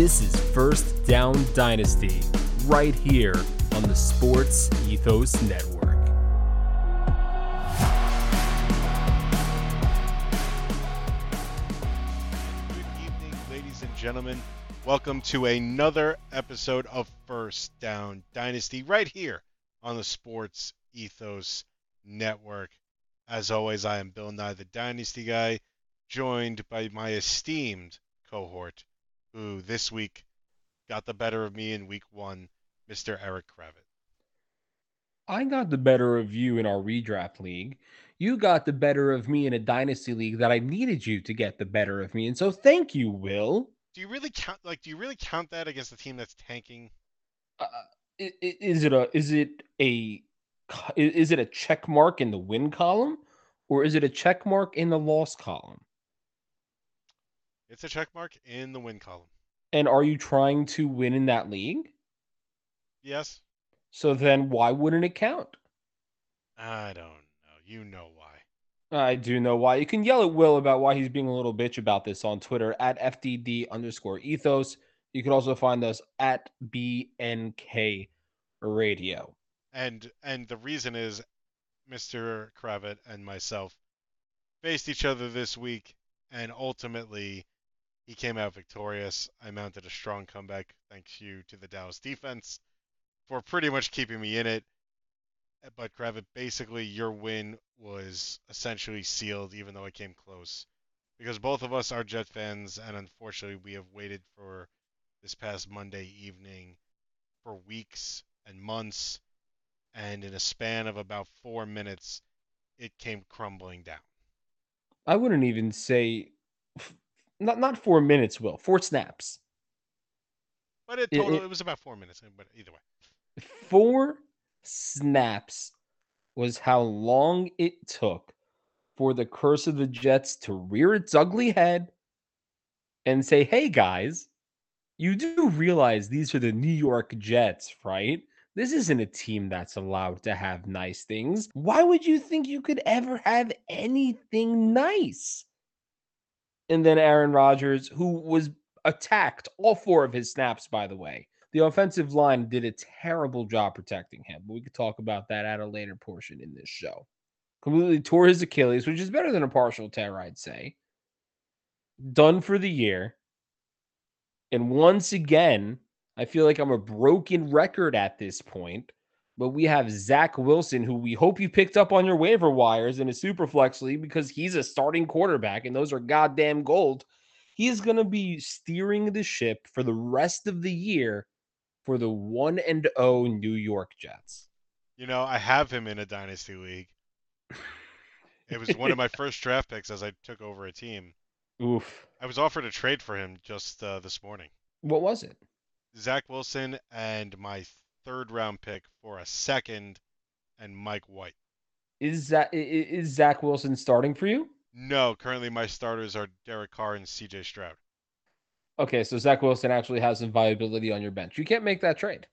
This is First Down Dynasty, right here on the Sports Ethos Network. Good evening, ladies and gentlemen. Welcome to another episode of First Down Dynasty, right here on the Sports Ethos Network. As always, I am Bill Nye, the Dynasty Guy, joined by my esteemed cohort, who this week got the better of me in week one, Mr. Eric Kravitz. I got the better of you in our redraft league. You got the better of me in a dynasty league that I needed you to get the better of me. And so thank you, Will. Do you really count like do you really count that against a team that's tanking? Uh, is it a is it a is it a check mark in the win column or is it a check mark in the loss column? It's a check mark in the win column. And are you trying to win in that league? Yes? So then why wouldn't it count? I don't know. You know why. I do know why. You can yell at Will about why he's being a little bitch about this on Twitter at FDD underscore ethos. You can also find us at BNK Radio. And and the reason is Mr. Kravitz and myself faced each other this week and ultimately he came out victorious. I mounted a strong comeback thanks you to the Dallas defense for pretty much keeping me in it. But Kravitz, basically your win was essentially sealed even though it came close. Because both of us are Jet fans and unfortunately we have waited for this past Monday evening for weeks and months and in a span of about four minutes, it came crumbling down. I wouldn't even say not not four minutes, Will. Four snaps. But it It- total, it- it, was about four minutes. But either way, Four snaps was how long it took for the curse of the Jets to rear its ugly head and say, hey guys, you do realize these are the New York Jets, right? This isn't a team that's allowed to have nice things. Why would you think you could ever have anything nice? And then Aaron Rodgers, who was attacked all four of his snaps, by the way. The offensive line did a terrible job protecting him, but we could talk about that at a later portion in this show. Completely tore his Achilles, which is better than a partial tear, I'd say. Done for the year. And once again, I feel like I'm a broken record at this point. But we have Zach Wilson, who we hope you picked up on your waiver wires in a super flex league because he's a starting quarterback and those are goddamn gold. He is going to be steering the ship for the rest of the year for the 1 and 0 New York Jets. you know, I have him in a dynasty league. It was one of my first draft picks as I took over a team. Oof. I was offered a trade for him just uh, this morning. What was it? Zach Wilson and my third round pick for a second, and Mike White. Is that is Zach Wilson starting for you? No, currently my starters are Derek Carr and C.J. Stroud. Okay, so Zach Wilson actually has some viability on your bench. You can't make that trade.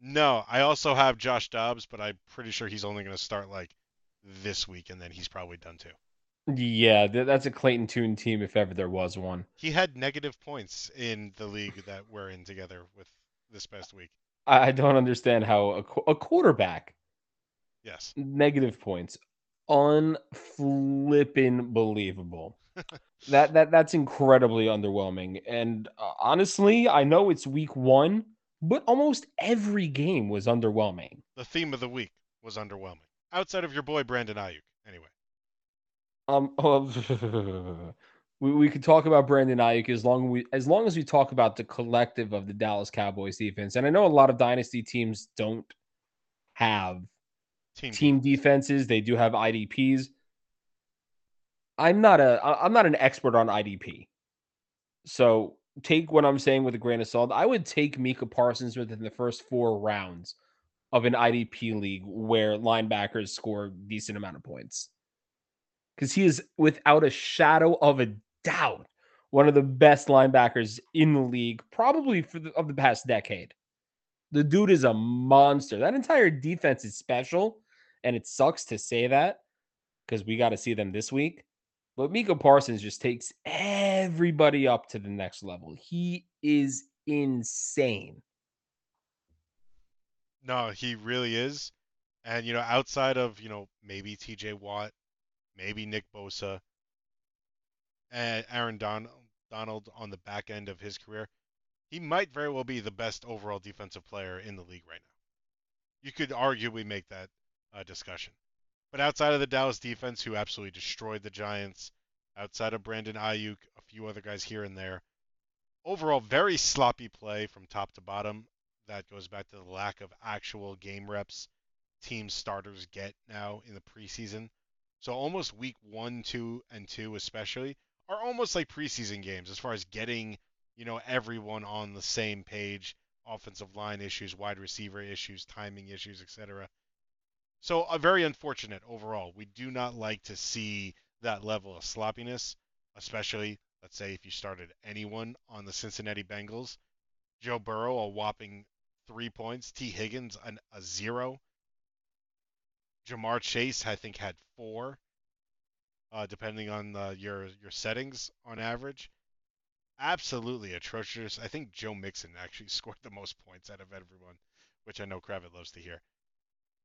No, I also have Josh Dobbs, but I'm pretty sure he's only going to start like this week, and then he's probably done too. Yeah, that's a Clayton Tune team if ever there was one. He had negative points in the league that we're in together with this past week. I don't understand how a, a quarterback Yes. negative points, unflippin' believable. that that that's incredibly underwhelming. And uh, honestly, I know it's week one, but almost every game was underwhelming. The theme of the week was underwhelming. Outside of your boy Brandon Aiyuk, anyway. Um, we, we could talk about Brandon Aiyuk as long we as long as we talk about the collective of the Dallas Cowboys defense. And I know a lot of dynasty teams don't have Team, team defenses. They do have IDPs. I'm not a I'm not an expert on IDP. So take what I'm saying with a grain of salt. I would take Micah Parsons within the first four rounds of an IDP league where linebackers score decent amount of points. Because he is without a shadow of a doubt one of the best linebackers in the league, probably for the, of the past decade. The dude is a monster. That entire defense is special, and it sucks to say that because we got to see them this week. But Micah Parsons just takes everybody up to the next level. He is insane. No, he really is. And you know, outside of you know maybe T.J. Watt, maybe Nick Bosa, and Aaron Don- Donald on the back end of his career, he might very well be the best overall defensive player in the league right now. You could arguably make that uh, discussion. But outside of the Dallas defense, who absolutely destroyed the Giants, outside of Brandon Aiyuk, a few other guys here and there, overall very sloppy play from top to bottom. That goes back to the lack of actual game reps team starters get now in the preseason. So almost week one, two, and two especially are almost like preseason games as far as getting, you know, everyone on the same page, offensive line issues, wide receiver issues, timing issues, etc. So a very unfortunate overall. We do not like to see that level of sloppiness, especially let's say if you started anyone on the Cincinnati Bengals. Joe Burrow a whopping three points, Tee Higgins an, a zero, Ja'Marr Chase, I think, had four, uh, depending on uh, your your settings on average. Absolutely atrocious. I think Joe Mixon actually scored the most points out of everyone, which I know Kravitz loves to hear.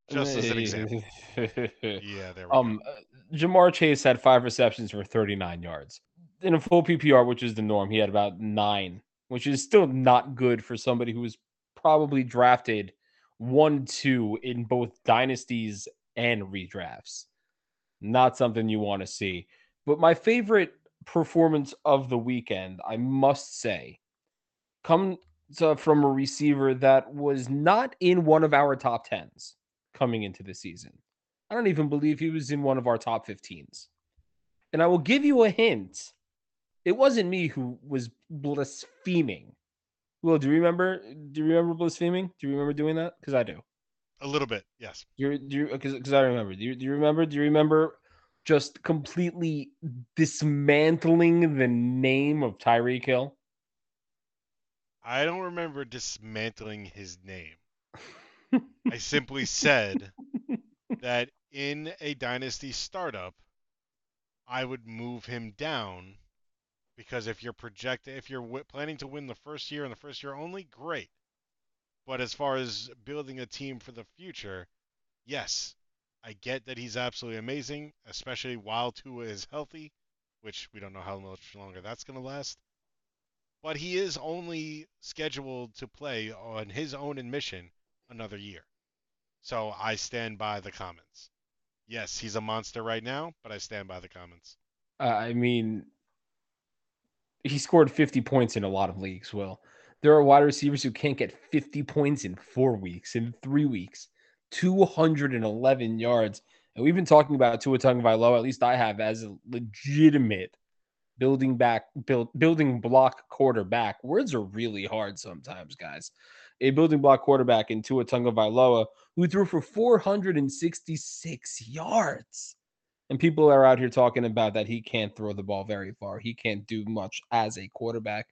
Just as an example. yeah, there we um, go. Uh, Ja'Marr Chase had five receptions for 39 yards. In a full PPR, which is the norm, he had about nine, which is still not good for somebody who was probably drafted one, two in both dynasties and redrafts. Not something you want to see. But my favorite performance of the weekend, I must say, comes uh, from a receiver that was not in one of our top 10s coming into the season. I don't even believe he was in one of our top 15s. And I will give you a hint. It wasn't me who was blaspheming. Will, do you remember? Do you remember blaspheming? Do you remember doing that? Because I do. A little bit, yes. Do you, do you, uh, because I remember. Do you, do you remember? Do you remember just completely dismantling the name of Tyreek Hill? I don't remember dismantling his name. I simply said that in a dynasty startup, I would move him down because if you're projecting, if you're w- planning to win the first year and the first year only, great. But as far as building a team for the future, yes, I get that he's absolutely amazing, especially while Tua is healthy, which we don't know how much longer that's going to last. But he is only scheduled to play on his own admission another year. So I stand by the comments. Yes, he's a monster right now, but I stand by the comments. Uh, I mean, he scored 50 points in a lot of leagues, Will. There are wide receivers who can't get 50 points in four weeks, in three weeks, 211 yards. And we've been talking about Tua Tagovailoa, at least I have, as a legitimate building back, build, building block quarterback. Words are really hard sometimes, guys. A building block quarterback in Tua Tagovailoa, who threw for 466 yards. And people are out here talking about that he can't throw the ball very far. He can't do much as a quarterback.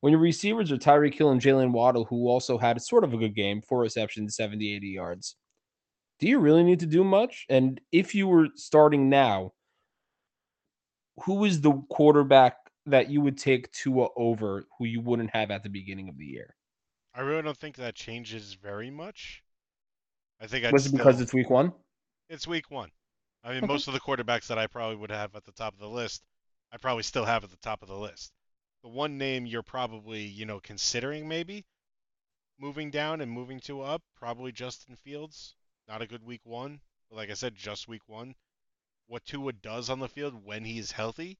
When your receivers are Tyreek Hill and Jaylen Waddle, who also had sort of a good game, four receptions, 70, 80 yards, do you really need to do much? And if you were starting now, who is the quarterback that you would take Tua over who you wouldn't have at the beginning of the year? I really don't think that changes very much. I think I'd Was it still, because it's week one? it's week one. I mean, most of the quarterbacks that I probably would have at the top of the list, I probably still have at the top of the list. The one name you're probably, you know, considering maybe moving down and moving to up, probably Justin Fields. Not a good week one. But like I said, just week one. What Tua does on the field when he's healthy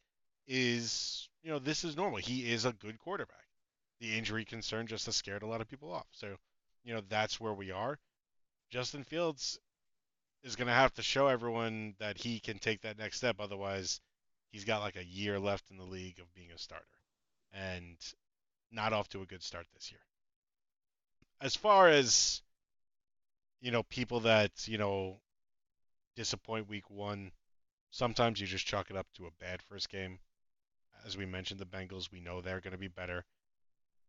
is, you know, this is normal. He is a good quarterback. The injury concern just has scared a lot of people off. So, you know, that's where we are. Justin Fields is going to have to show everyone that he can take that next step. Otherwise, he's got like a year left in the league of being a starter and not off to a good start this year. As far as, you know, people that, you know, disappoint week one, sometimes you just chalk it up to a bad first game. As we mentioned, the Bengals, we know they're going to be better,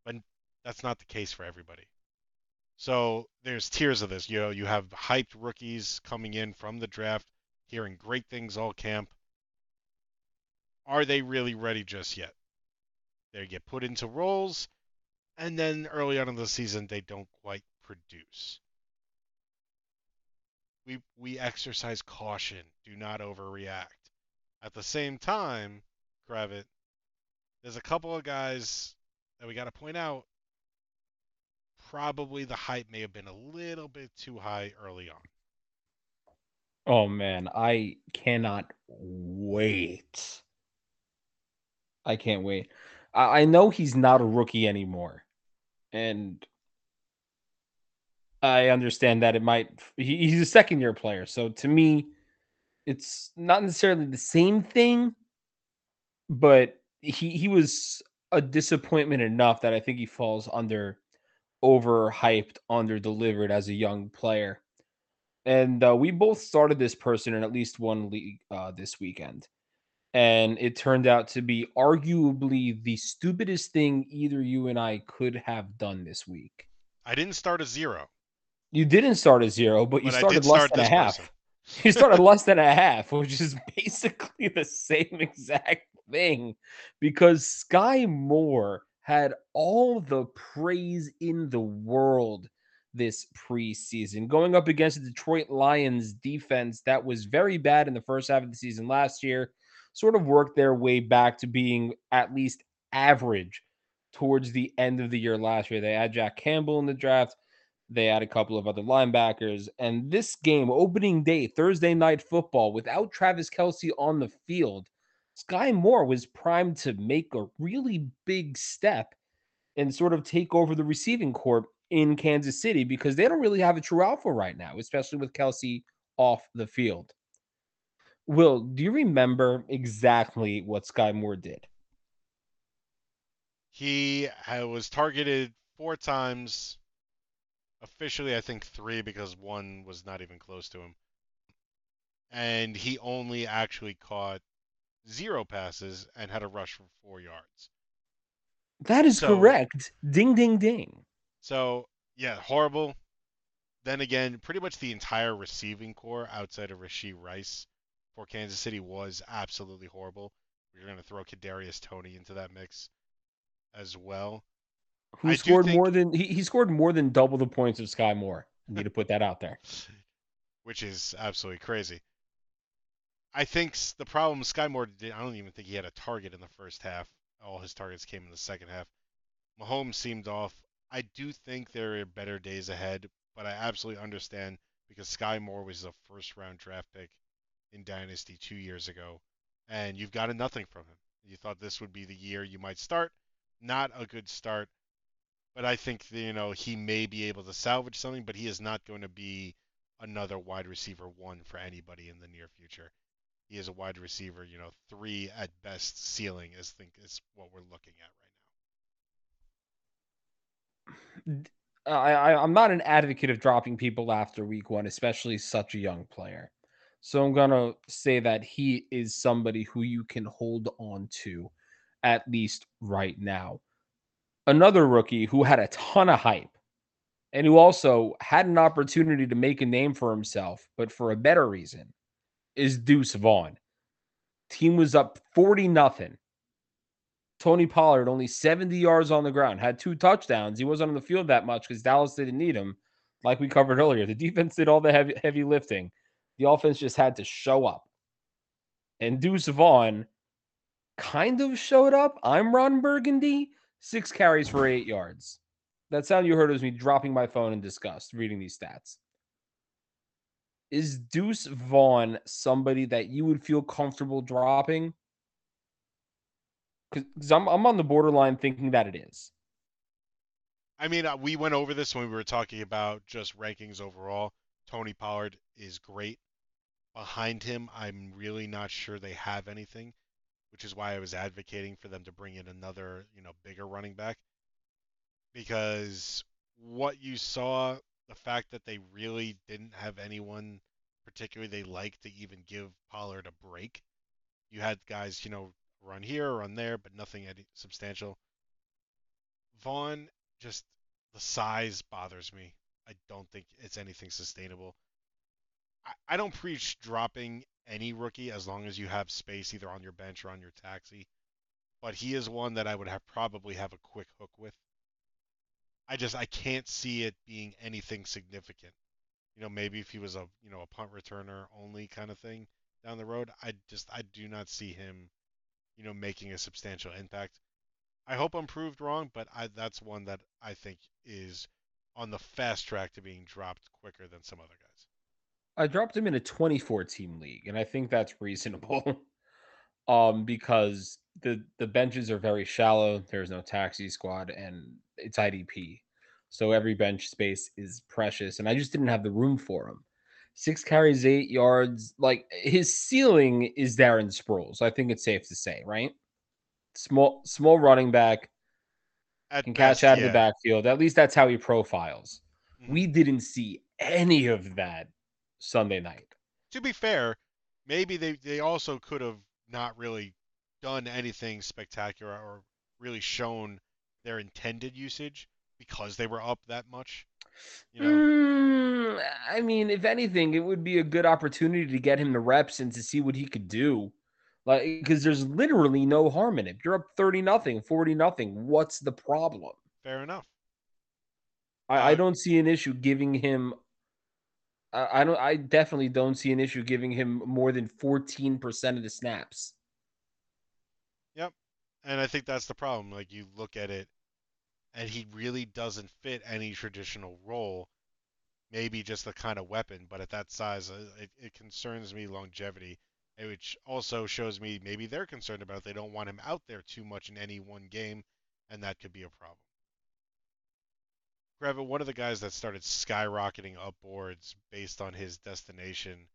but that's not the case for everybody. So there's tiers of this. You know, you have hyped rookies coming in from the draft, hearing great things all camp. Are they really ready just yet? They get put into roles, and then early on in the season they don't quite produce. We we exercise caution. Do not overreact. At the same time, Kravit, there's a couple of guys that we got to point out. Probably the hype may have been a little bit too high early on. Oh man, I cannot wait. I can't wait. I, I know he's not a rookie anymore. And I understand that it might he, he's a second year player. So to me, it's not necessarily the same thing, but he he was a disappointment enough that I think he falls under overhyped, under delivered as a young player. And uh, we both started this person in at least one league uh, this weekend. And it turned out to be arguably the stupidest thing either you and I could have done this week. I didn't start a zero. You didn't start a zero, but you But I started less start than a half. person. You started less than a half, which is basically the same exact thing because Skyy Moore had all the praise in the world this preseason, going up against the Detroit Lions defense that was very bad in the first half of the season last year, sort of worked their way back to being at least average towards the end of the year last year. They had Jack Campbell in the draft. They had a couple of other linebackers. And this game, opening day, Thursday night football, without Travis Kelce on the field, Skyy Moore was primed to make a really big step and sort of take over the receiving corps in Kansas City because they don't really have a true alpha right now, especially with Kelce off the field. Will, do you remember exactly what Skyy Moore did? He was targeted four times. Officially, I think three because one was not even close to him. And he only actually caught zero passes and had a rush for four yards. That is So- correct. Ding, ding, ding. So, yeah, horrible. Then again, pretty much the entire receiving corps outside of Rashee Rice for Kansas City was absolutely horrible. You're going to throw Kadarius Toney into that mix as well. Who I scored think- more than he, he scored more than double the points of Skyy Moore. I need to put that out there. which is absolutely crazy. I think the problem Skyy Moore did, I don't even think he had a target in the first half. All his targets came in the second half. Mahomes seemed off. I do think there are better days ahead, but I absolutely understand because Skyy Moore was a first round draft pick in Dynasty two years ago, and you've gotten nothing from him. You thought this would be the year you might start. Not a good start, but I think you know he may be able to salvage something, but he is not going to be another wide receiver one for anybody in the near future. He is a wide receiver, you know, three at best ceiling is think is what we're looking at right now. I, I I'm not an advocate of dropping people after week one, especially such a young player. So I'm gonna say that he is somebody who you can hold on to, at least right now. Another rookie who had a ton of hype, and who also had an opportunity to make a name for himself, but for a better reason, is Deuce Vaughn. Team was up 40 nothing. Tony Pollard only 70 yards on the ground, had two touchdowns. He wasn't on the field that much because Dallas didn't need him, like we covered earlier. The defense did all the heavy, heavy lifting. The offense just had to show up. And Deuce Vaughn kind of showed up. I'm Ron Burgundy, six carries for eight yards. That sound you heard was me dropping my phone in disgust reading these stats. Is Deuce Vaughn somebody that you would feel comfortable dropping? Because I'm, I'm on the borderline thinking that it is. I mean, uh, we went over this when we were talking about just rankings overall. Tony Pollard is great. Behind him, I'm really not sure they have anything, which is why I was advocating for them to bring in another, you know, bigger running back. Because what you saw, the fact that they really didn't have anyone particularly they liked to even give Pollard a break. You had guys, you know, run here, run there, but nothing substantial. Vaughn, just the size bothers me. I don't think it's anything sustainable. I, I don't preach dropping any rookie as long as you have space either on your bench or on your taxi. But he is one that I would have probably have a quick hook with. I just I can't see it being anything significant. You know, maybe if he was a you know a punt returner only kind of thing down the road, I just I do not see him, you know, making a substantial impact. I hope I'm proved wrong, but I that's one that I think is on the fast track to being dropped quicker than some other guys. I dropped him in a 24 team league, and I think that's reasonable. um, because the the benches are very shallow. There's no taxi squad, and it's IDP, so every bench space is precious, and I just didn't have the room for him. Six carries, eight yards. Like his ceiling is Darren Sproles. I think it's safe to say, right? Small, small running back At can best, catch out of the backfield. At least that's how he profiles. Mhm. We didn't see any of that Sunday night. to be fair, maybe they they also could have not really done anything spectacular or really shown their intended usage because they were up that much. You know, Mm, I mean, if anything, it would be a good opportunity to get him the reps and to see what he could do. Like, because there's literally no harm in it. You're up 30 nothing, 40 nothing. What's the problem? fair enough. I, I Uh, don't see an issue giving him. I, don't. I definitely don't see an issue giving him more than 14% of the snaps. Yep, and I think that's the problem. Like you look at it, and he really doesn't fit any traditional role. Maybe just the kind of weapon, but at that size, uh, it, it concerns me longevity, eh, which also shows me maybe they're concerned about. They don't want him out there too much in any one game, and that could be a problem. Greva, one of the guys that started skyrocketing up boards based on his destination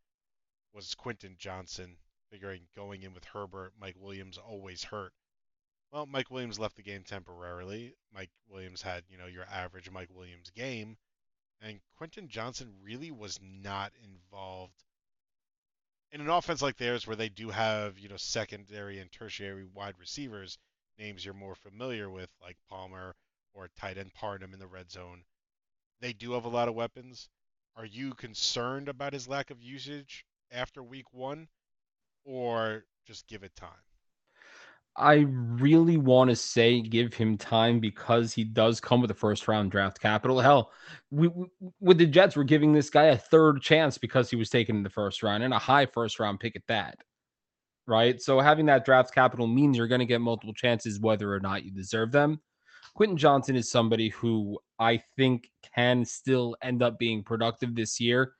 was Quentin Johnston, figuring going in with Herbert, Mike Williams always hurt. Well, Mike Williams left the game temporarily. Mike Williams had, you know, your average Mike Williams game. And Quentin Johnston really was not involved in an offense like theirs where they do have, you know, secondary and tertiary wide receivers, names you're more familiar with, like Palmer or tight end Parham in the red zone. They do have a lot of weapons. Are you concerned about his lack of usage after week one? Or just give it time? I really want to say give him time because he does come with a first round draft capital. Hell, we, we, with the Jets, we're giving this guy a third chance because he was taken in the first round and a high first round pick at that. Right. So having that draft capital means you're going to get multiple chances whether or not you deserve them. Quentin Johnston is somebody who I think can still end up being productive this year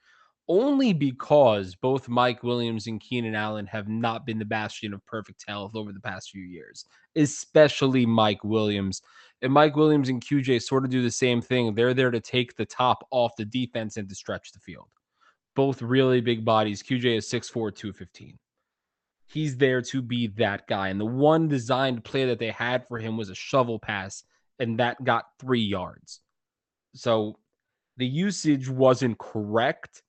only because both Mike Williams and Keenan Allen have not been the bastion of perfect health over the past few years, especially Mike Williams. And Mike Williams and QJ sort of do the same thing. They're there to take the top off the defense and to stretch the field. Both really big bodies. QJ is 6'4, 215. He's there to be that guy. And the one designed play that they had for him was a shovel pass, and that got three yards. So the usage wasn't correct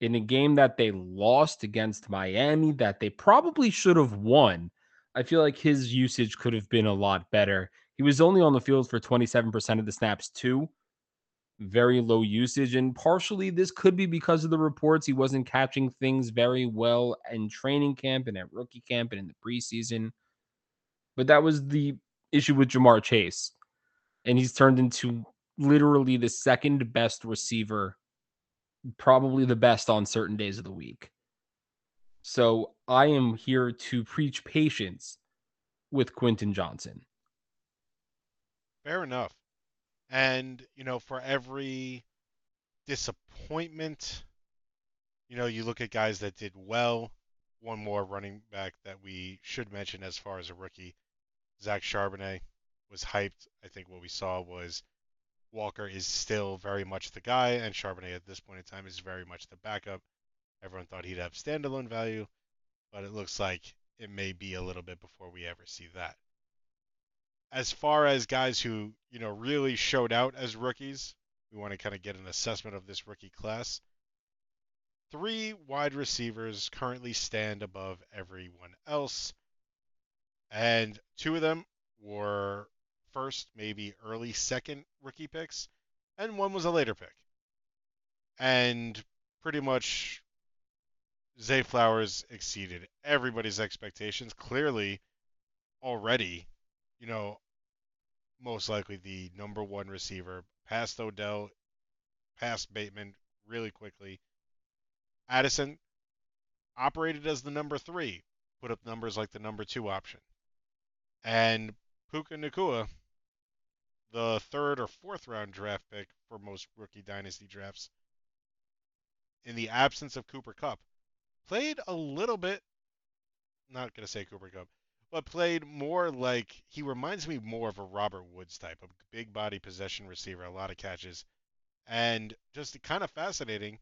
in a game that they lost against Miami that they probably should have won. I feel like his usage could have been a lot better. He was only on the field for 27% of the snaps, too. Very low usage. And partially, this could be because of the reports he wasn't catching things very well in training camp and at rookie camp and in the preseason. But that was the issue with Ja'Marr Chase. And he's turned into literally the second best receiver probably the best on certain days of the week. So I am here to preach patience with Quentin Johnston. Fair enough. And, you know, for every disappointment, you know, you look at guys that did well. One more running back that we should mention as far as a rookie, Zach Charbonnet was hyped. I think what we saw was Walker is still very much the guy, and Charbonnet at this point in time is very much the backup. Everyone thought he'd have standalone value, but it looks like it may be a little bit before we ever see that. As far as guys who, you know, really showed out as rookies, we want to kind of get an assessment of this rookie class. Three wide receivers currently stand above everyone else, and two of them were first, maybe early second rookie picks, and one was a later pick. And pretty much Zay Flowers exceeded everybody's expectations. Clearly, already, you know, most likely the number one receiver past Odell, past Bateman really quickly. Addison operated as the number three, put up numbers like the number two option. And Puka Nacua, the third or fourth round draft pick for most rookie dynasty drafts, in the absence of Cooper Kupp. played a little bit, not going to say Cooper Kupp, but played more like he reminds me more of a Robert Woods type, a big body possession receiver, a lot of catches, and just kind of fascinating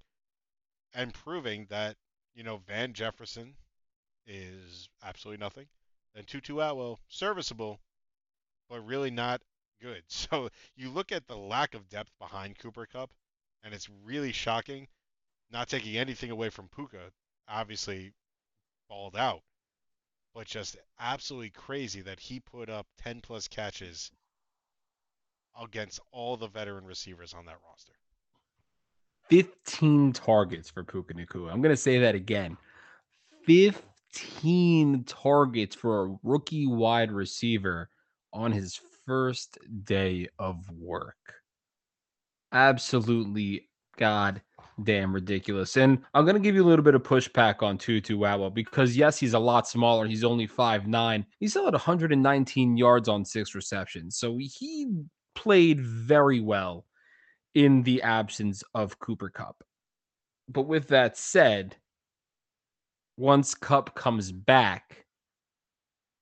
and proving that you know Van Jefferson is absolutely nothing, and Tutu Atwell serviceable, but really not good. So you look at the lack of depth behind Cooper Kupp, and it's really shocking. Not taking anything away from Puka, obviously balled out, but just absolutely crazy that he put up 10 plus catches against all the veteran receivers on that roster. 15 targets for Puka Nacua. I'm going to say that again. 15 targets for a rookie wide receiver on his first day of work. Absolutely god damn ridiculous. And I'm going to give you a little bit of pushback on Tutu Atwell because, yes, he's a lot smaller. He's only five nine. He's still at 119 yards on six receptions. So he played very well in the absence of Cooper Kupp. But with that said, once Kupp comes back,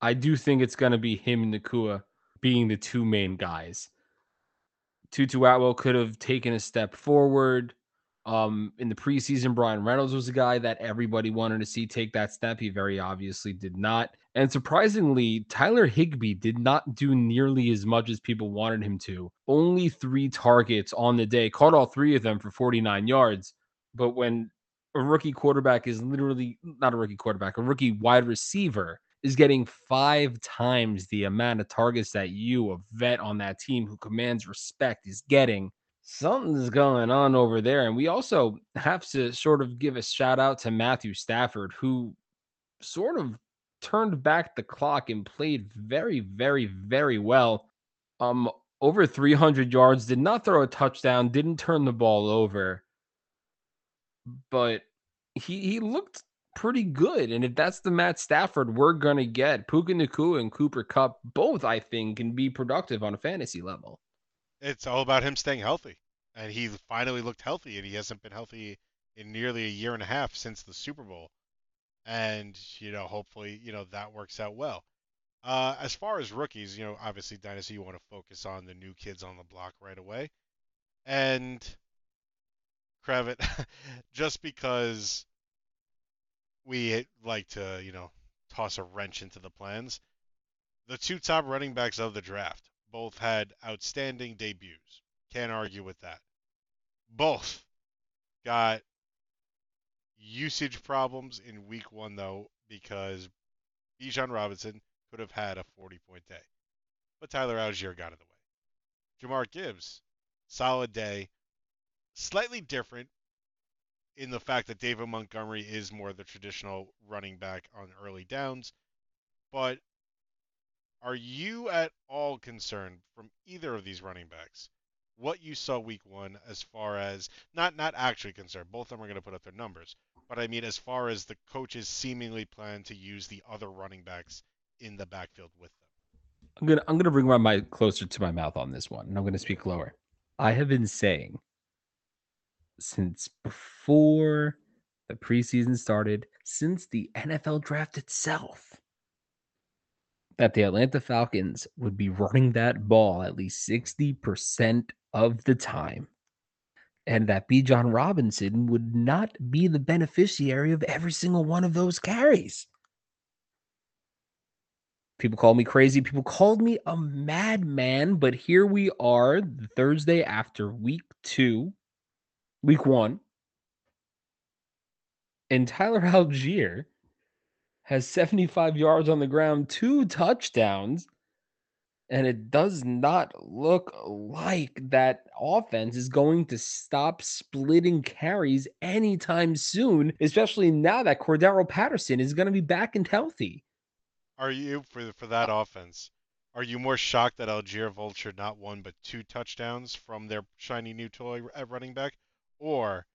I do think it's going to be him and Nacua being the two main guys. Tutu Atwell could have taken a step forward. Um, in the preseason, Brian Reynolds was a guy that everybody wanted to see take that step. He very obviously did not. And surprisingly, Tyler Higbee did not do nearly as much as people wanted him to. Only three targets on the day, caught all three of them for 49 yards. But when a rookie quarterback is literally not a rookie quarterback, a rookie wide receiver is getting five times the amount of targets that you, a vet on that team who commands respect, is getting something's going on over there. And we also have to sort of give a shout out to Matthew Stafford, who sort of turned back the clock and played very, very, very well. Um, over 300 yards, did not throw a touchdown, didn't turn the ball over, but he he looked pretty good. And if that's the Matt Stafford we're gonna get, Puka Nacua and Cooper Kupp both, I think, can be productive on a fantasy level it's all about him staying healthy. And he finally looked healthy, and he hasn't been healthy in nearly a year and a half since the Super Bowl. And, you know, hopefully, you know, that works out well. Uh, as far as rookies, you know, obviously, Dynasty, you want to focus on the new kids on the block right away. And Kravit, just because we like to, you know, toss a wrench into the plans, the two top running backs of the draft both had outstanding debuts. Can't argue with that. Both got usage problems in week one, though, because Bijan Robinson could have had a 40 point day. But Tyler Allgeier got in the way. Jahmyr Gibbs, solid day. Slightly different in the fact that David Montgomery is more the traditional running back on early downs, but are you at all concerned from either of these running backs? What you saw week one, as far as not not actually concerned, both of them are going to put up their numbers, but I mean as far as the coaches seemingly plan to use the other running backs in the backfield with them. I'm gonna I'm gonna bring my mic closer to my mouth on this one, and I'm gonna speak lower. I have been saying since before the preseason started, since the NFL draft itself, that the Atlanta Falcons would be running that ball at least 60% of the time. And that Bijan Robinson would not be the beneficiary of every single one of those carries. People call me crazy. People called me a madman, but here we are, Thursday after week two, week one. And Tyler Allgeier has 75 yards on the ground, two touchdowns, and it does not look like that offense is going to stop splitting carries anytime soon, especially now that Cordarrelle Patterson is going to be back and healthy. Are you for for that offense? Are you more shocked that Allgeier Vulture not one but two touchdowns from their shiny new toy at running back, or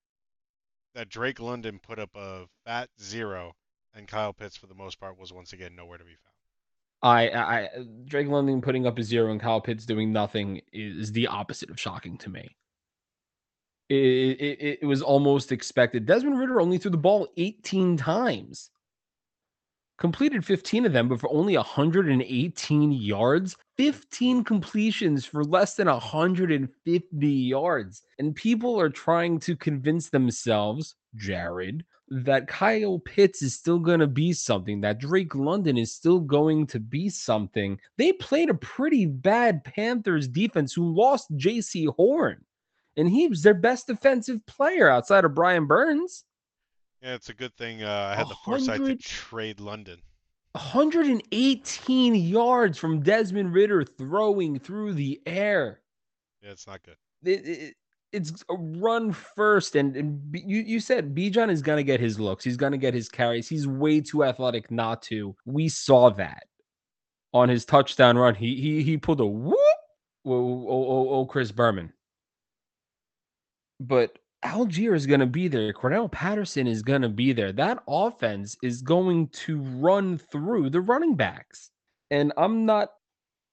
that Drake London put up a fat zero and Kyle Pitts for the most part was once again nowhere to be found? I, I Drake London putting up a zero and Kyle Pitts doing nothing is the opposite of shocking to me. It, it, it was almost expected. Desmond Ridder only threw the ball 18 times completed 15 of them, but for only 118 yards, 15 completions for less than 150 yards. And people are trying to convince themselves, Jared, that Kyle Pitts is still going to be something, that Drake London is still going to be something. They played a pretty bad Panthers defense who lost Jaycee Horn, and he was their best defensive player outside of Brian Burns. Yeah, it's a good thing uh, I had the foresight to trade London. 118 yards from Desmond Ridder throwing through the air. Yeah, it's not good. It, it, it's a run first, and, and you you said Bijan is gonna get his looks. He's gonna get his carries. He's way too athletic not to. We saw that on his touchdown run. He he he pulled a whoop. Oh, oh, oh, oh Chris Berman. But Allgeier is going to be there. Cordarrelle Patterson is going to be there. That offense is going to run through the running backs. And I'm not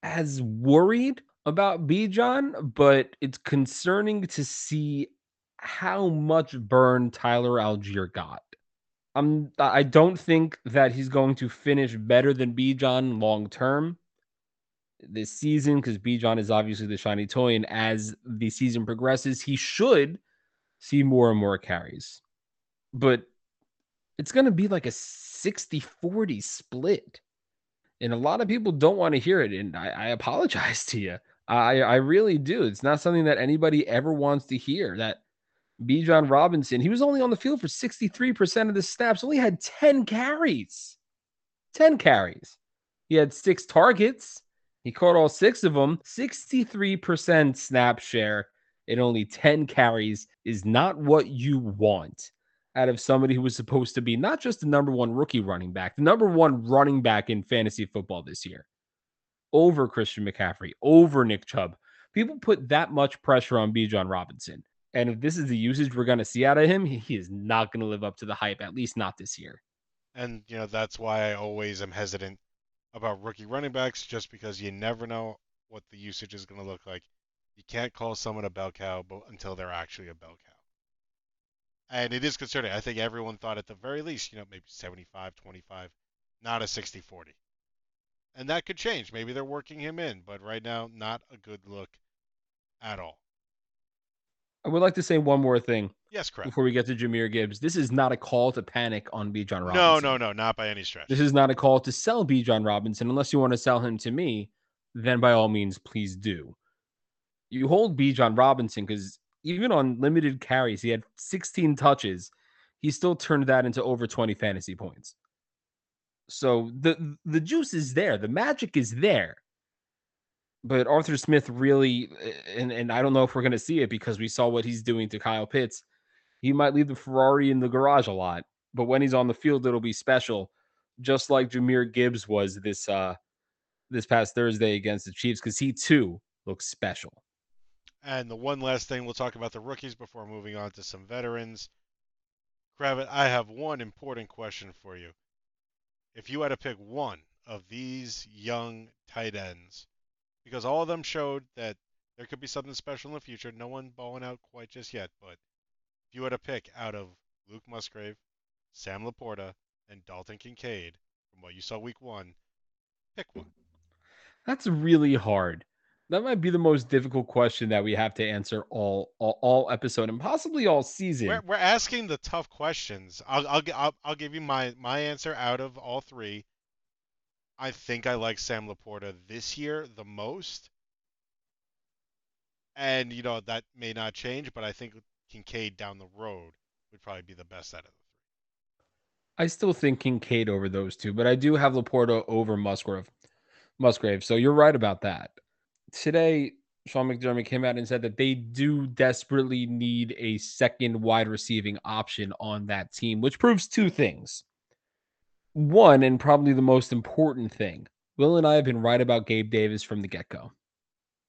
as worried about Bijan, but it's concerning to see how much burn Tyler Allgeier got. I'm I don't think that he's going to finish better than Bijan long term this season because Bijan is obviously the shiny toy, and as the season progresses, he should see more and more carries. But it's going to be like a 60 40 split. And a lot of people don't want to hear it. And I, I apologize to you. I, I really do. It's not something that anybody ever wants to hear. That Bijan Robinson, he was only on the field for 63% of the snaps, only had 10 carries. 10 carries. He had six targets. He caught all six of them, 63% snap share and only 10 carries is not what you want out of somebody who was supposed to be not just the number one rookie running back, the number one running back in fantasy football this year over Christian McCaffrey, over Nick Chubb. People put that much pressure on Bijan Robinson. And if this is the usage we're going to see out of him, he is not going to live up to the hype, at least not this year. And, you know, that's why I always am hesitant about rookie running backs, just because you never know what the usage is going to look like. You can't call someone a bell cow until they're actually a bell cow. And it is concerning. I think everyone thought at the very least, you know, maybe 75 25, not a 60 40. And that could change. Maybe they're working him in, but right now, not a good look at all. I would like to say one more thing. Yes, correct. Before we get to Jahmyr Gibbs, this is not a call to panic on Bijan Robinson. No, no, no, not by any stretch. This is not a call to sell Bijan Robinson. Unless you want to sell him to me, then by all means, please do you hold Bijan Robinson because even on limited carries, he had 16 touches. He still turned that into over 20 fantasy points. So the the juice is there, the magic is there. But Arthur Smith really, and, and I don't know if we're going to see it because we saw what he's doing to Kyle Pitts. He might leave the Ferrari in the garage a lot, but when he's on the field, it'll be special, just like Jahmyr Gibbs was this uh this past Thursday against the Chiefs, because he too looks special. And the one last thing we'll talk about the rookies before moving on to some veterans. Kravit, I have one important question for you. If you had to pick one of these young tight ends, because all of them showed that there could be something special in the future, no one balling out quite just yet, but if you had to pick out of Luke Musgrave, Sam LaPorta, and Dalton Kincaid from what you saw week one, pick one. That's really hard that might be the most difficult question that we have to answer all all, all episode and possibly all season. We're, we're asking the tough questions. I'll, I'll I'll I'll give you my my answer out of all three. I think I like Sam LaPorta this year the most. And you know that may not change, but I think Kincaid down the road would probably be the best out of the three. I still think Kincaid over those two, but I do have LaPorta over Musgrave. Musgrave. So you're right about that today, Sean McDermott came out and said that they do desperately need a second wide receiving option on that team, which proves two things. One, and probably the most important thing, Will and I have been right about Gabe Davis from the get go.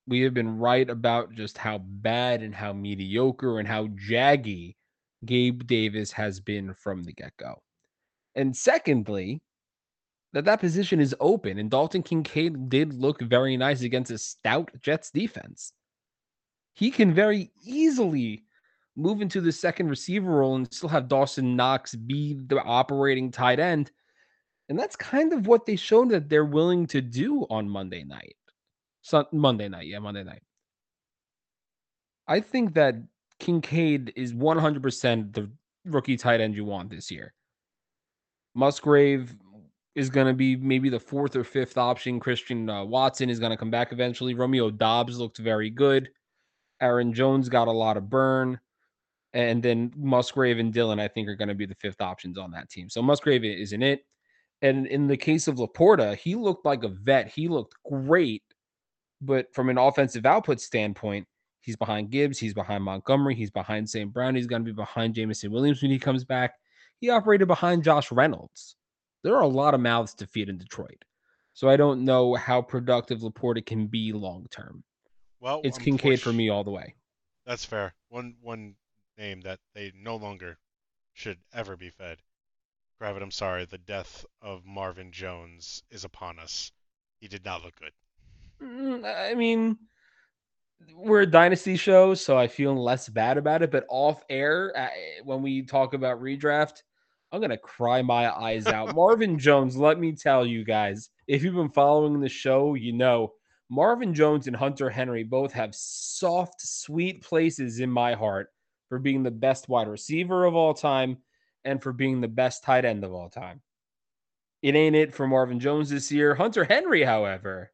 We have been right about just how bad and how mediocre and how jaggy Gabe Davis has been from the get go. And secondly, that that position is open and Dalton Kincaid did look very nice against a stout Jets defense. He can very easily move into the second receiver role and still have Dawson Knox be the operating tight end. And that's kind of what they showed that they're willing to do on Monday night. Monday night, yeah, Monday night. I think that Kincaid is 100% the rookie tight end you want this year. Musgrave is going to be maybe the fourth or fifth option. Christian uh, Watson is going to come back eventually. Romeo Doubs looked very good. Aaron Jones got a lot of burn. And then Musgrave and Dillon, I think, are going to be the fifth options on that team. So Musgrave isn't it. And in the case of LaPorta, he looked like a vet. He looked great. But from an offensive output standpoint, he's behind Gibbs. He's behind Montgomery. He's behind St. Brown. He's going to be behind Jameson Williams when he comes back. He operated behind Josh Reynolds. There are a lot of mouths to feed in Detroit. So I don't know how productive LaPorta can be long term. Well, it's Kincaid for me all the way. That's fair. One one name that they no longer should ever be fed. Gravit, I'm sorry, the death of Marvin Jones is upon us. He did not look good. Mm, I mean, we're a dynasty show, so I feel less bad about it. But off air, when we talk about redraft, I'm gonna cry my eyes out. Marvin Jones, let me tell you guys, if you've been following the show, you know Marvin Jones and Hunter Henry both have soft, sweet places in my heart for being the best wide receiver of all time and for being the best tight end of all time. It ain't it for Marvin Jones this year. Hunter Henry, however,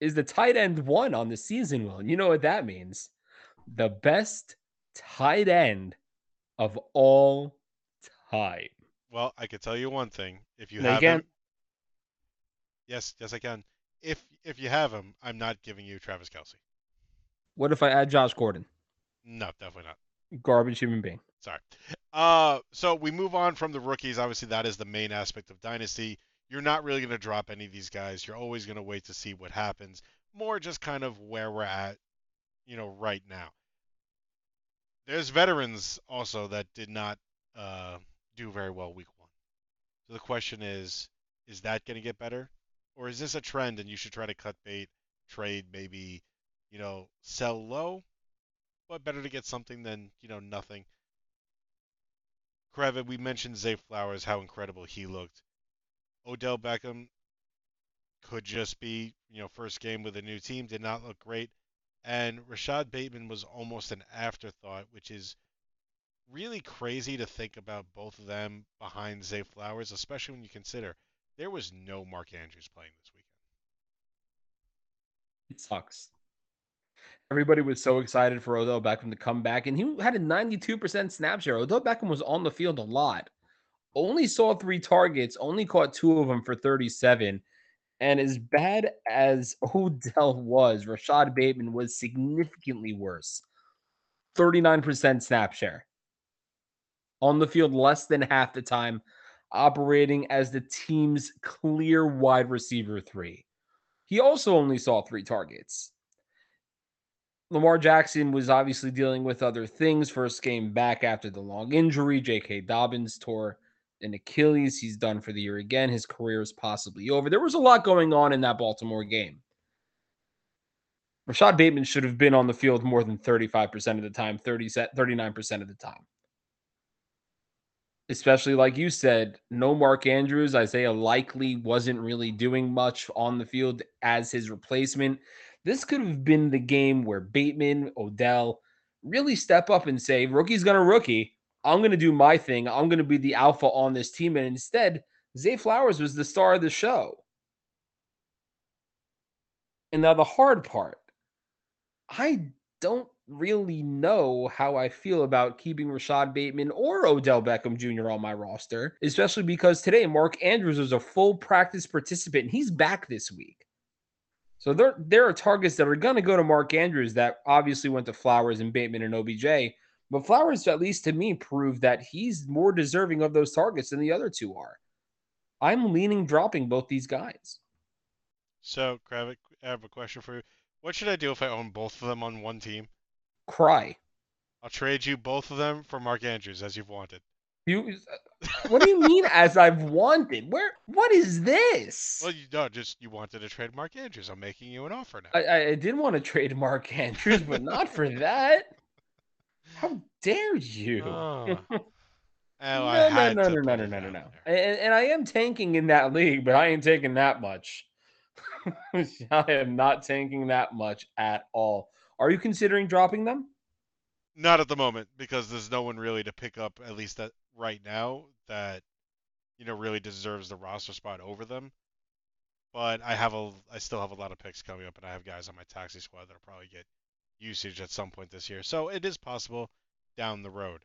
is the tight end one on the season, Will. And you know what that means? The best tight end of all time. Well, I can tell you one thing. If you no, have you him, yes, yes, I can. If if you have him, I'm not giving you Travis Kelce. What if I add Josh Gordon? No, definitely not. Garbage human being. Sorry. Uh, so we move on from the rookies. Obviously, that is the main aspect of dynasty. You're not really going to drop any of these guys. You're always going to wait to see what happens. More just kind of where we're at, you know, right now. There's veterans also that did not uh, do very well week one. So the question is, is that going to get better? Or is this a trend and you should try to cut bait, trade, maybe, you know, sell low? But better to get something than, you know, nothing. Kravit, we mentioned Zay Flowers, how incredible he looked. Odell Beckham could just be, you know, first game with a new team, did not look great. And Rashod Bateman was almost an afterthought, which is really crazy to think about both of them behind Zay Flowers, especially when you consider there was no Mark Andrews playing this weekend. It sucks. Everybody was so excited for Odell Beckham to come back, and he had a 92% snap share. Odell Beckham was on the field a lot. Only saw three targets, only caught two of them for 37. And as bad as Odell was, Rashod Bateman was significantly worse. 39% snap share on the field less than half the time, operating as the team's clear wide receiver three. He also only saw three targets. Lamar Jackson was obviously dealing with other things. First game back after the long injury. J.K. Dobbins tore an Achilles. He's done for the year again. His career is possibly over. There was a lot going on in that Baltimore game. Rashod Bateman should have been on the field more than 35% of the time, 30 39% of the time especially like you said, no Mark Andrews. Isaiah Likely wasn't really doing much on the field as his replacement. This could have been the game where Bateman, Odell really step up and say, rookie's going to rookie. I'm going to do my thing. I'm going to be the alpha on this team. And instead, Zay Flowers was the star of the show. And now the hard part I don't really know how I feel about keeping Rashod Bateman or Odell Beckham Jr. on my roster, especially because today Mark Andrews was a full practice participant and he's back this week. So there, there are targets that are going to go to Mark Andrews that obviously went to Flowers and Bateman and OBJ. But Flowers, at least to me, proved that he's more deserving of those targets than the other two are. I'm leaning dropping both these guys. So, Kravik, I have a question for you. What should I do if I own both of them on one team? Cry. I'll trade you both of them for Mark Andrews as you've wanted. You. What do you mean? as I've wanted? Where? What is this? Well, you no, just you wanted to trade Mark Andrews. I'm making you an offer now. I, I did want to trade Mark Andrews, but not for that. How dare you? Oh. Oh, no, I no, had no, to no, no, no, no, no, no. And, and I am tanking in that league, but I ain't taking that much. I am not tanking that much at all. Are you considering dropping them? Not at the moment because there's no one really to pick up at least that right now that you know really deserves the roster spot over them. But I have a I still have a lot of picks coming up and I have guys on my taxi squad that'll probably get usage at some point this year. So it is possible down the road.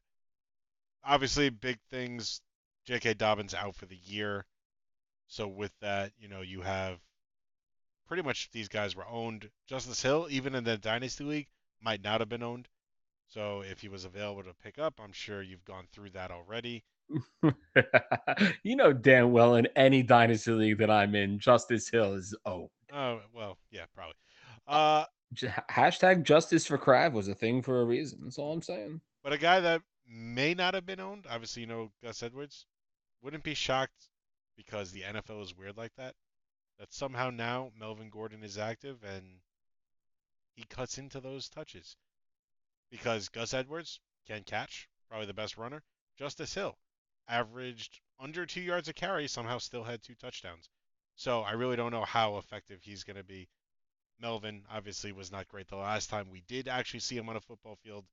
Obviously big things J.K. Dobbins out for the year. So with that, you know, you have pretty much these guys were owned. Justice Hill, even in the Dynasty League, might not have been owned. So if he was available to pick up, I'm sure you've gone through that already. you know damn well in any dynasty league that I'm in, Justice Hill is oh. Oh well, yeah, probably. Uh, hashtag justice for Crav was a thing for a reason. That's all I'm saying. but a guy that may not have been owned, obviously you know Gus Edwards, wouldn't be shocked because the NFL is weird like that. That somehow now Melvin Gordon is active and he cuts into those touches. Because Gus Edwards can catch, probably the best runner. Justice Hill averaged under two yards a carry, somehow still had two touchdowns. So I really don't know how effective he's going to be. Melvin obviously was not great the last time we did actually see him on a football field,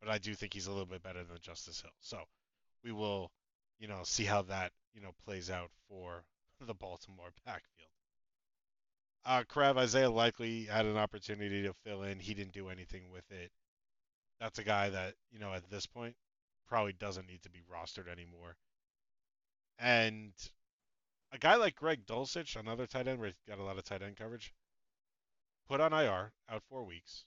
but I do think he's a little bit better than Justice Hill. So we will, you know, see how that, you know, plays out for the Baltimore backfield. Uh, Krav Isaiah Likely had an opportunity to fill in. He didn't do anything with it. That's a guy that, you know, at this point probably doesn't need to be rostered anymore. And a guy like Greg Dulcich, another tight end where he's got a lot of tight end coverage, put on IR, out four weeks.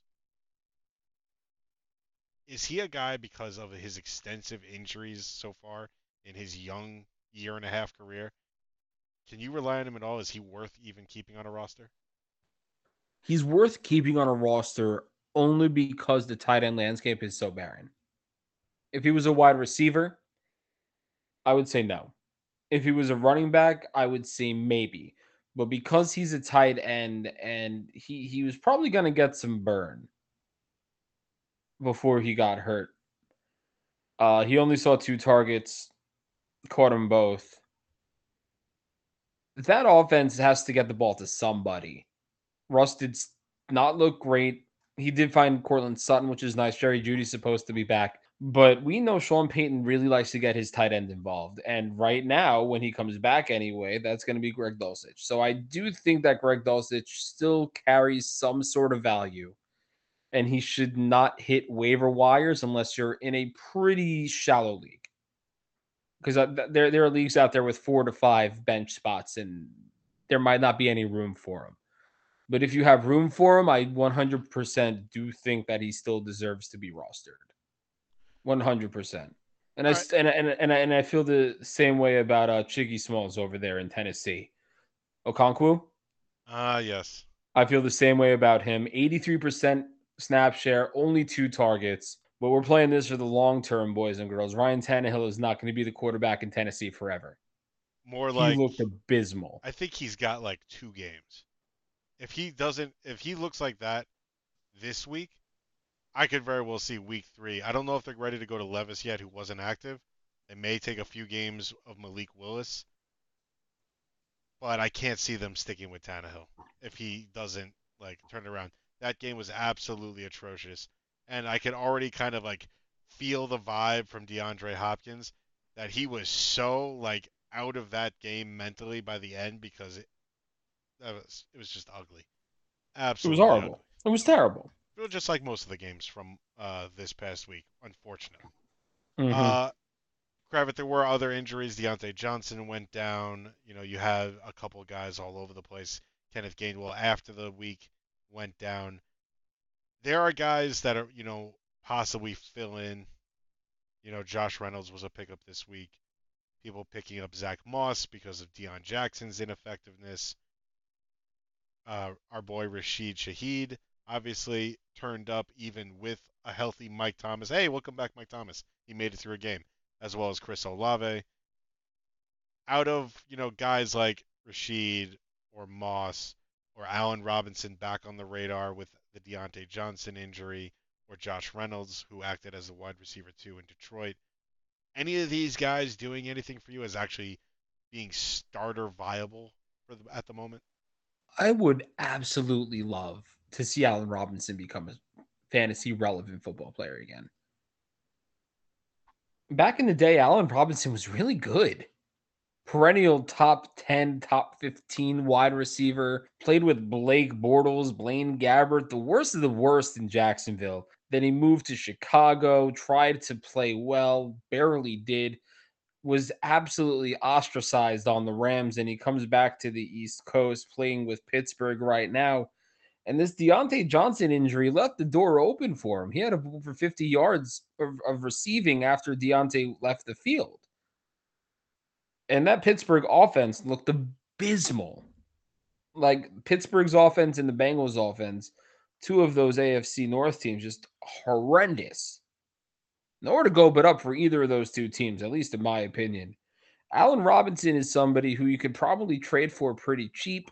Is he a guy because of his extensive injuries so far in his young year and a half career? Can you rely on him at all? Is he worth even keeping on a roster? He's worth keeping on a roster only because the tight end landscape is so barren. If he was a wide receiver, I would say no. If he was a running back, I would say maybe. But because he's a tight end and he he was probably going to get some burn before he got hurt. Uh he only saw two targets, caught them both. That offense has to get the ball to somebody. Russ did not look great. He did find Courtland Sutton, which is nice. Jerry Jeudy's supposed to be back. But we know Sean Payton really likes to get his tight end involved. And right now, when he comes back anyway, that's going to be Greg Dulcich. So I do think that Greg Dulcich still carries some sort of value. And he should not hit waiver wires unless you're in a pretty shallow league. Because there, there are leagues out there with four to five bench spots, and there might not be any room for him. But if you have room for him, I 100% do think that he still deserves to be rostered. 100%. And I Alright. st- and, and and I- and I feel the same way about uh Chiggy Smalls over there in Tennessee. Okonkwo, Ah, yes. I feel the same way about him. 83% snap share, only two targets. But we're playing this for the long term, boys and girls. Ryan Tannehill is not going to be the quarterback in Tennessee forever. More He like looked abysmal. I think he's got like two games. If he doesn't, if he looks like that this week, I could very well see week three. I don't know if they're ready to go to Levis yet, who wasn't active. They may take a few games of Malik Willis, but I can't see them sticking with Tannehill if he doesn't like turn it around. That game was absolutely atrocious, and I could already kind of like feel the vibe from DeAndre Hopkins that he was so like out of that game mentally by the end because it that was it was just ugly. Absolutely. It was horrible. ugly. It was terrible. Just like most of the games from uh, this past week, unfortunately. Mhm. Uh, Kravitz, there were other injuries. Diontae Johnson went down. You know, you had a couple guys all over the place. Kenneth Gainwell after the week went down. There are guys that are, you know, possibly fill in. You know, Josh Reynolds was a pickup this week. People picking up Zack Moss because of Deon Jackson's ineffectiveness. uh, our boy Rashid Shaheed obviously turned up even with a healthy Mike Thomas. Hey, welcome back, Mike Thomas. He made it through a game, as well as Chris Olave. Out of you know guys like Rashid or Moss or Allen Robinson back on the radar with the Diontae Johnson injury or Josh Reynolds, who acted as a wide receiver too in Detroit. Any of these guys doing anything for you as actually being starter viable for the, at the moment? I would absolutely love to see Allen Robinson become a fantasy relevant football player again. Back in the day, Allen Robinson was really good. Perennial top 10, top 15 wide receiver. Played with Blake Bortles, Blaine Gabbert, the worst of the worst in Jacksonville. Then he moved to Chicago, tried to play well, barely did, was absolutely ostracized on the Rams, and he comes back to the East Coast playing with Pittsburgh right now. And this Diontae Johnson injury left the door open for him. He had over 50 yards of, of receiving after Diontae left the field. And that Pittsburgh offense looked abysmal. Like Pittsburgh's offense and the Bengals offense, two of those AFC North teams, just horrendous. Nowhere to go but up for either of those two teams, at least in my opinion. Allen Robinson is somebody who you could probably trade for pretty cheap.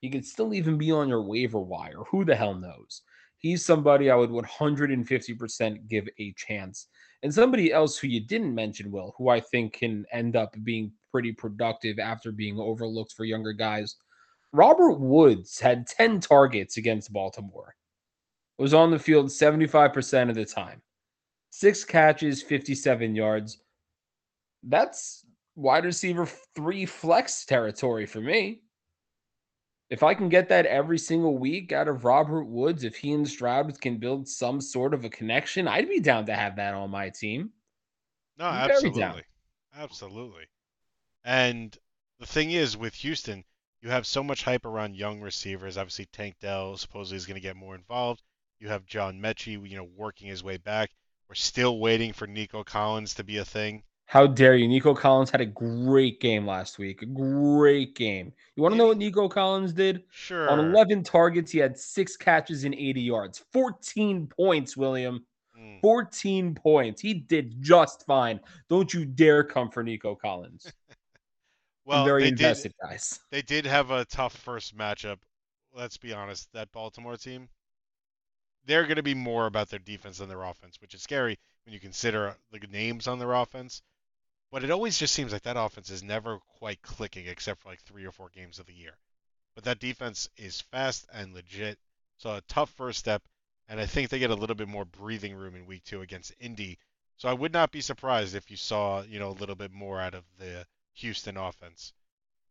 He could still even be on your waiver wire. Who the hell knows? He's somebody I would 150% give a chance. And somebody else who you didn't mention, Will, who I think can end up being pretty productive after being overlooked for younger guys. Robert Woods had 10 targets against Baltimore. Was on the field 75% of the time. Six catches, 57 yards. That's wide receiver three flex territory for me. If I can get that every single week out of Robert Woods, if he and Stroud can build some sort of a connection, I'd be down to have that on my team. No, absolutely. Absolutely. And the thing is, with Houston, you have so much hype around young receivers. Obviously, Tank Dell supposedly is going to get more involved. You have John Metchie, you know, working his way back. We're still waiting for Nico Collins to be a thing. How dare you? Nico Collins had a great game last week. A great game. You want to know what Nico Collins did? Sure. On 11 targets, he had six catches and 80 yards. 14 points, William. Mm. 14 points. He did just fine. Don't you dare come for Nico Collins. well, I'm very invested, did, guys. They did have a tough first matchup. Let's be honest. That Baltimore team, they're going to be more about their defense than their offense, which is scary when you consider the names on their offense. But it always just seems like that offense is never quite clicking except for like three or four games of the year. But that defense is fast and legit. So a tough first step, and I think they get a little bit more breathing room in week two against Indy. So I would not be surprised if you saw, you know, a little bit more out of the Houston offense.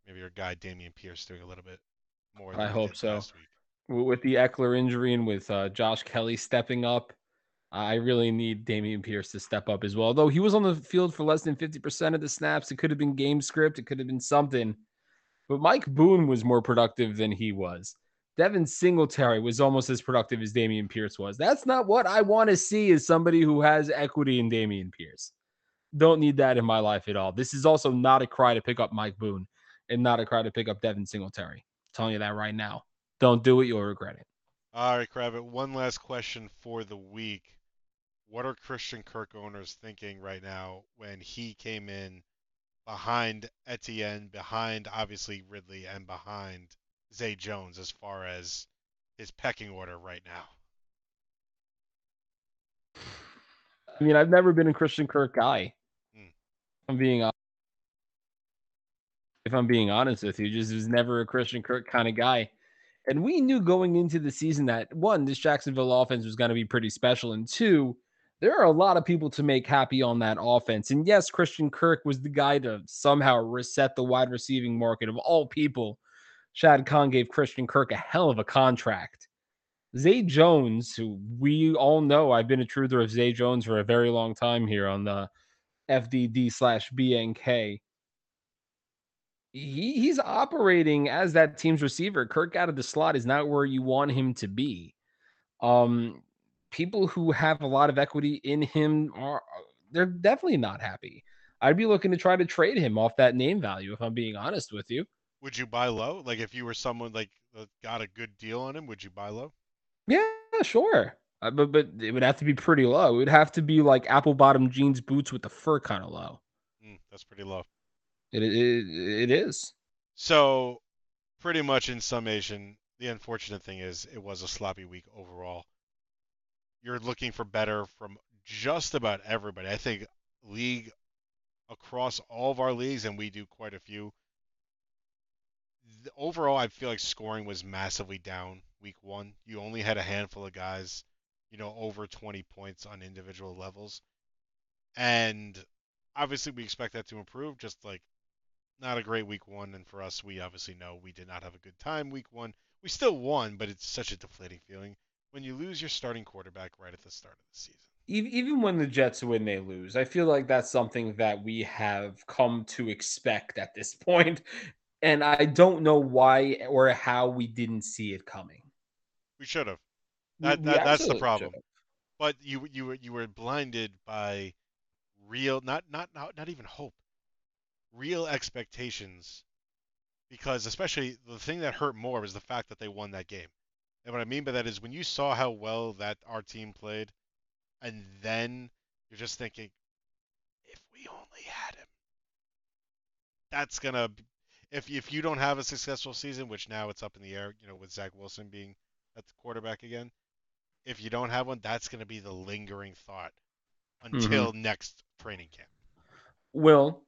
Maybe your guy Dameon Pierce doing a little bit more. I hope so. With the Ekeler injury and with uh, Josh Kelley stepping up, I really need Dameon Pierce to step up as well. Though he was on the field for less than 50% of the snaps. It could have been game script, it could have been something. But Mike Boone was more productive than he was. Devin Singletary was almost as productive as Dameon Pierce was. That's not what I want to see as somebody who has equity in Dameon Pierce. Don't need that in my life at all. This is also not a cry to pick up Mike Boone and not a cry to pick up Devin Singletary. I'm telling you that right now. Don't do it, you'll regret it. All right, Kravitz. One last question for the week what are Christian Kirk owners thinking right now when he came in behind Etienne, behind obviously Ridley, and behind Zay Jones as far as his pecking order right now? I mean, I've never been a Christian Kirk guy. I'm being if I'm being honest with you, just was never a Christian Kirk kind of guy. And we knew going into the season that one, this Jacksonville offense was going to be pretty special, and two, there are a lot of people to make happy on that offense. And yes, Christian Kirk was the guy to somehow reset the wide receiving market of all people. Shad Khan gave Christian Kirk a hell of a contract. Zay Jones, who we all know, I've been a truther of Zay Jones for a very long time here on the FDD slash BNK. He, he's operating as that team's receiver. Kirk out of the slot is not where you want him to be. Um, people who have a lot of equity in him are they're definitely not happy. I'd be looking to try to trade him off that name value if I'm being honest with you. Would you buy low? Like if you were someone like got a good deal on him, would you buy low? Yeah, sure. Uh, but but it would have to be pretty low. It would have to be like apple bottom jeans boots with the fur kind of low. Mm, that's pretty low. It, it it is. So, pretty much in summation, the unfortunate thing is it was a sloppy week overall. You're looking for better from just about everybody. I think league across all of our leagues, and we do quite a few. The, overall, I feel like scoring was massively down week one. You only had a handful of guys, you know, over 20 points on individual levels. And obviously, we expect that to improve, just like not a great week one. And for us, we obviously know we did not have a good time week one. We still won, but it's such a deflating feeling when you lose your starting quarterback right at the start of the season. Even when the Jets win, they lose. I feel like that's something that we have come to expect at this point, and I don't know why or how we didn't see it coming. We should have. That, that that's the problem. But you you were you were blinded by real not not not not even hope, real expectations, because especially the thing that hurt more was the fact that they won that game. And what I mean by that is when you saw how well that our team played and then you're just thinking, if we only had him, that's gonna. If if you don't have a successful season, which now it's up in the air, you know, with Zach Wilson being at the quarterback again, if you don't have one, that's gonna be the lingering thought until mm-hmm. next training camp. Will,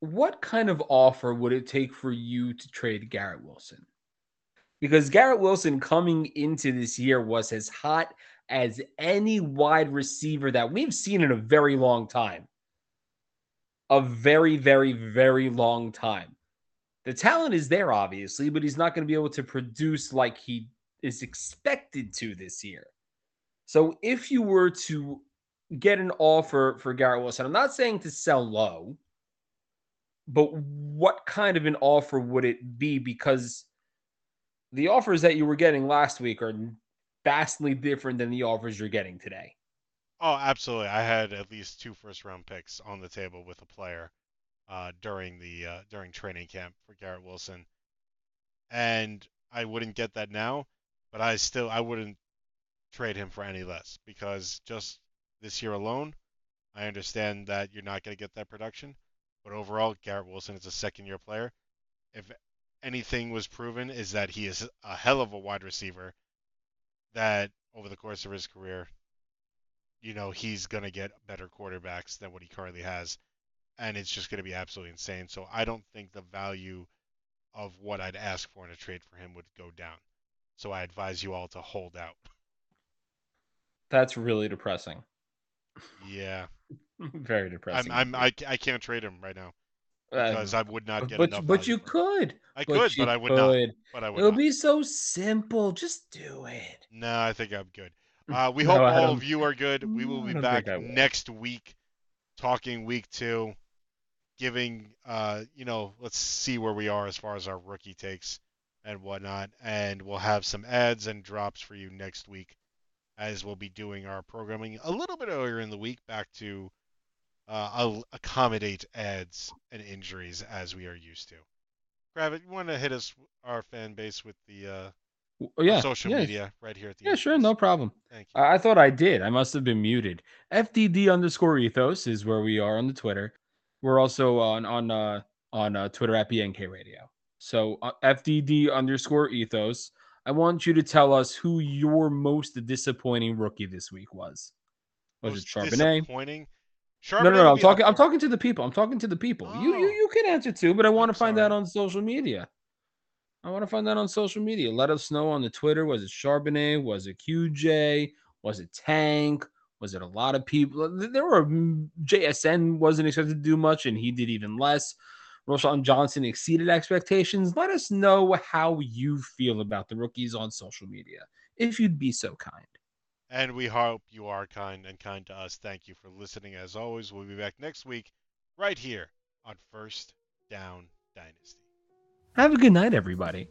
what kind of offer would it take for you to trade Garrett Wilson? Because Garrett Wilson coming into this year was as hot as any wide receiver that we've seen in a very long time. A very, very, very long time. The talent is there, obviously, but he's not going to be able to produce like he is expected to this year. So if you were to get an offer for Garrett Wilson, I'm not saying to sell low, but what kind of an offer would it be? Because the offers that you were getting last week are vastly different than the offers you're getting today. Oh, absolutely. I had at least two first round picks on the table with a player uh, during the uh, during training camp for Garrett Wilson, and I wouldn't get that now, but I still I wouldn't trade him for any less because just this year alone, I understand that you're not going to get that production, but overall, Garrett Wilson is a second year player. If anything was proven, is that he is a hell of a wide receiver that over the course of his career, you know, he's going to get better quarterbacks than what he currently has. And it's just going to be absolutely insane. So I don't think the value of what I'd ask for in a trade for him would go down. So I advise you all to hold out. That's really depressing. Yeah. Very depressing. I'm, I'm I, I can't trade him right now because I would not get but, enough. But you could. I but could, but I would could. not. But I would. It'll not. be so simple. Just do it. No, I think I'm good. Uh, we no, hope all of you are good. We will be back next week, talking week two, giving uh, you know, let's see where we are as far as our rookie takes and whatnot, and we'll have some ads and drops for you next week, as we'll be doing our programming a little bit earlier in the week, back to uh, accommodate ads and injuries as we are used to. Gravit, you want to hit us, our fan base, with the uh, oh, yeah, social yeah. media right here at the Yeah, sure, no problem. Thank you. I-, I thought I did. I must have been muted. FDD underscore ethos is where we are on the Twitter. We're also on on uh, on uh, Twitter at BNK Radio. So uh, FDD underscore ethos. I want you to tell us who your most disappointing rookie this week was. Was most it Charbonnet? Disappointing. Charbonnet no, no, no. I'm talking. I'm talking to the people. I'm talking to the people. Oh. You, you, you can answer too, but I want to find sorry. that on social media. I want to find that on social media. Let us know on the Twitter. Was it Charbonnet? Was it QJ? Was it Tank? Was it a lot of people? There were mm, JSN wasn't expected to do much, and he did even less. Roschon Johnson exceeded expectations. Let us know how you feel about the rookies on social media, if you'd be so kind. And we hope you are kind and kind to us. Thank you for listening. As always, we'll be back next week right here on First Down Dynasty. Have a good night, everybody.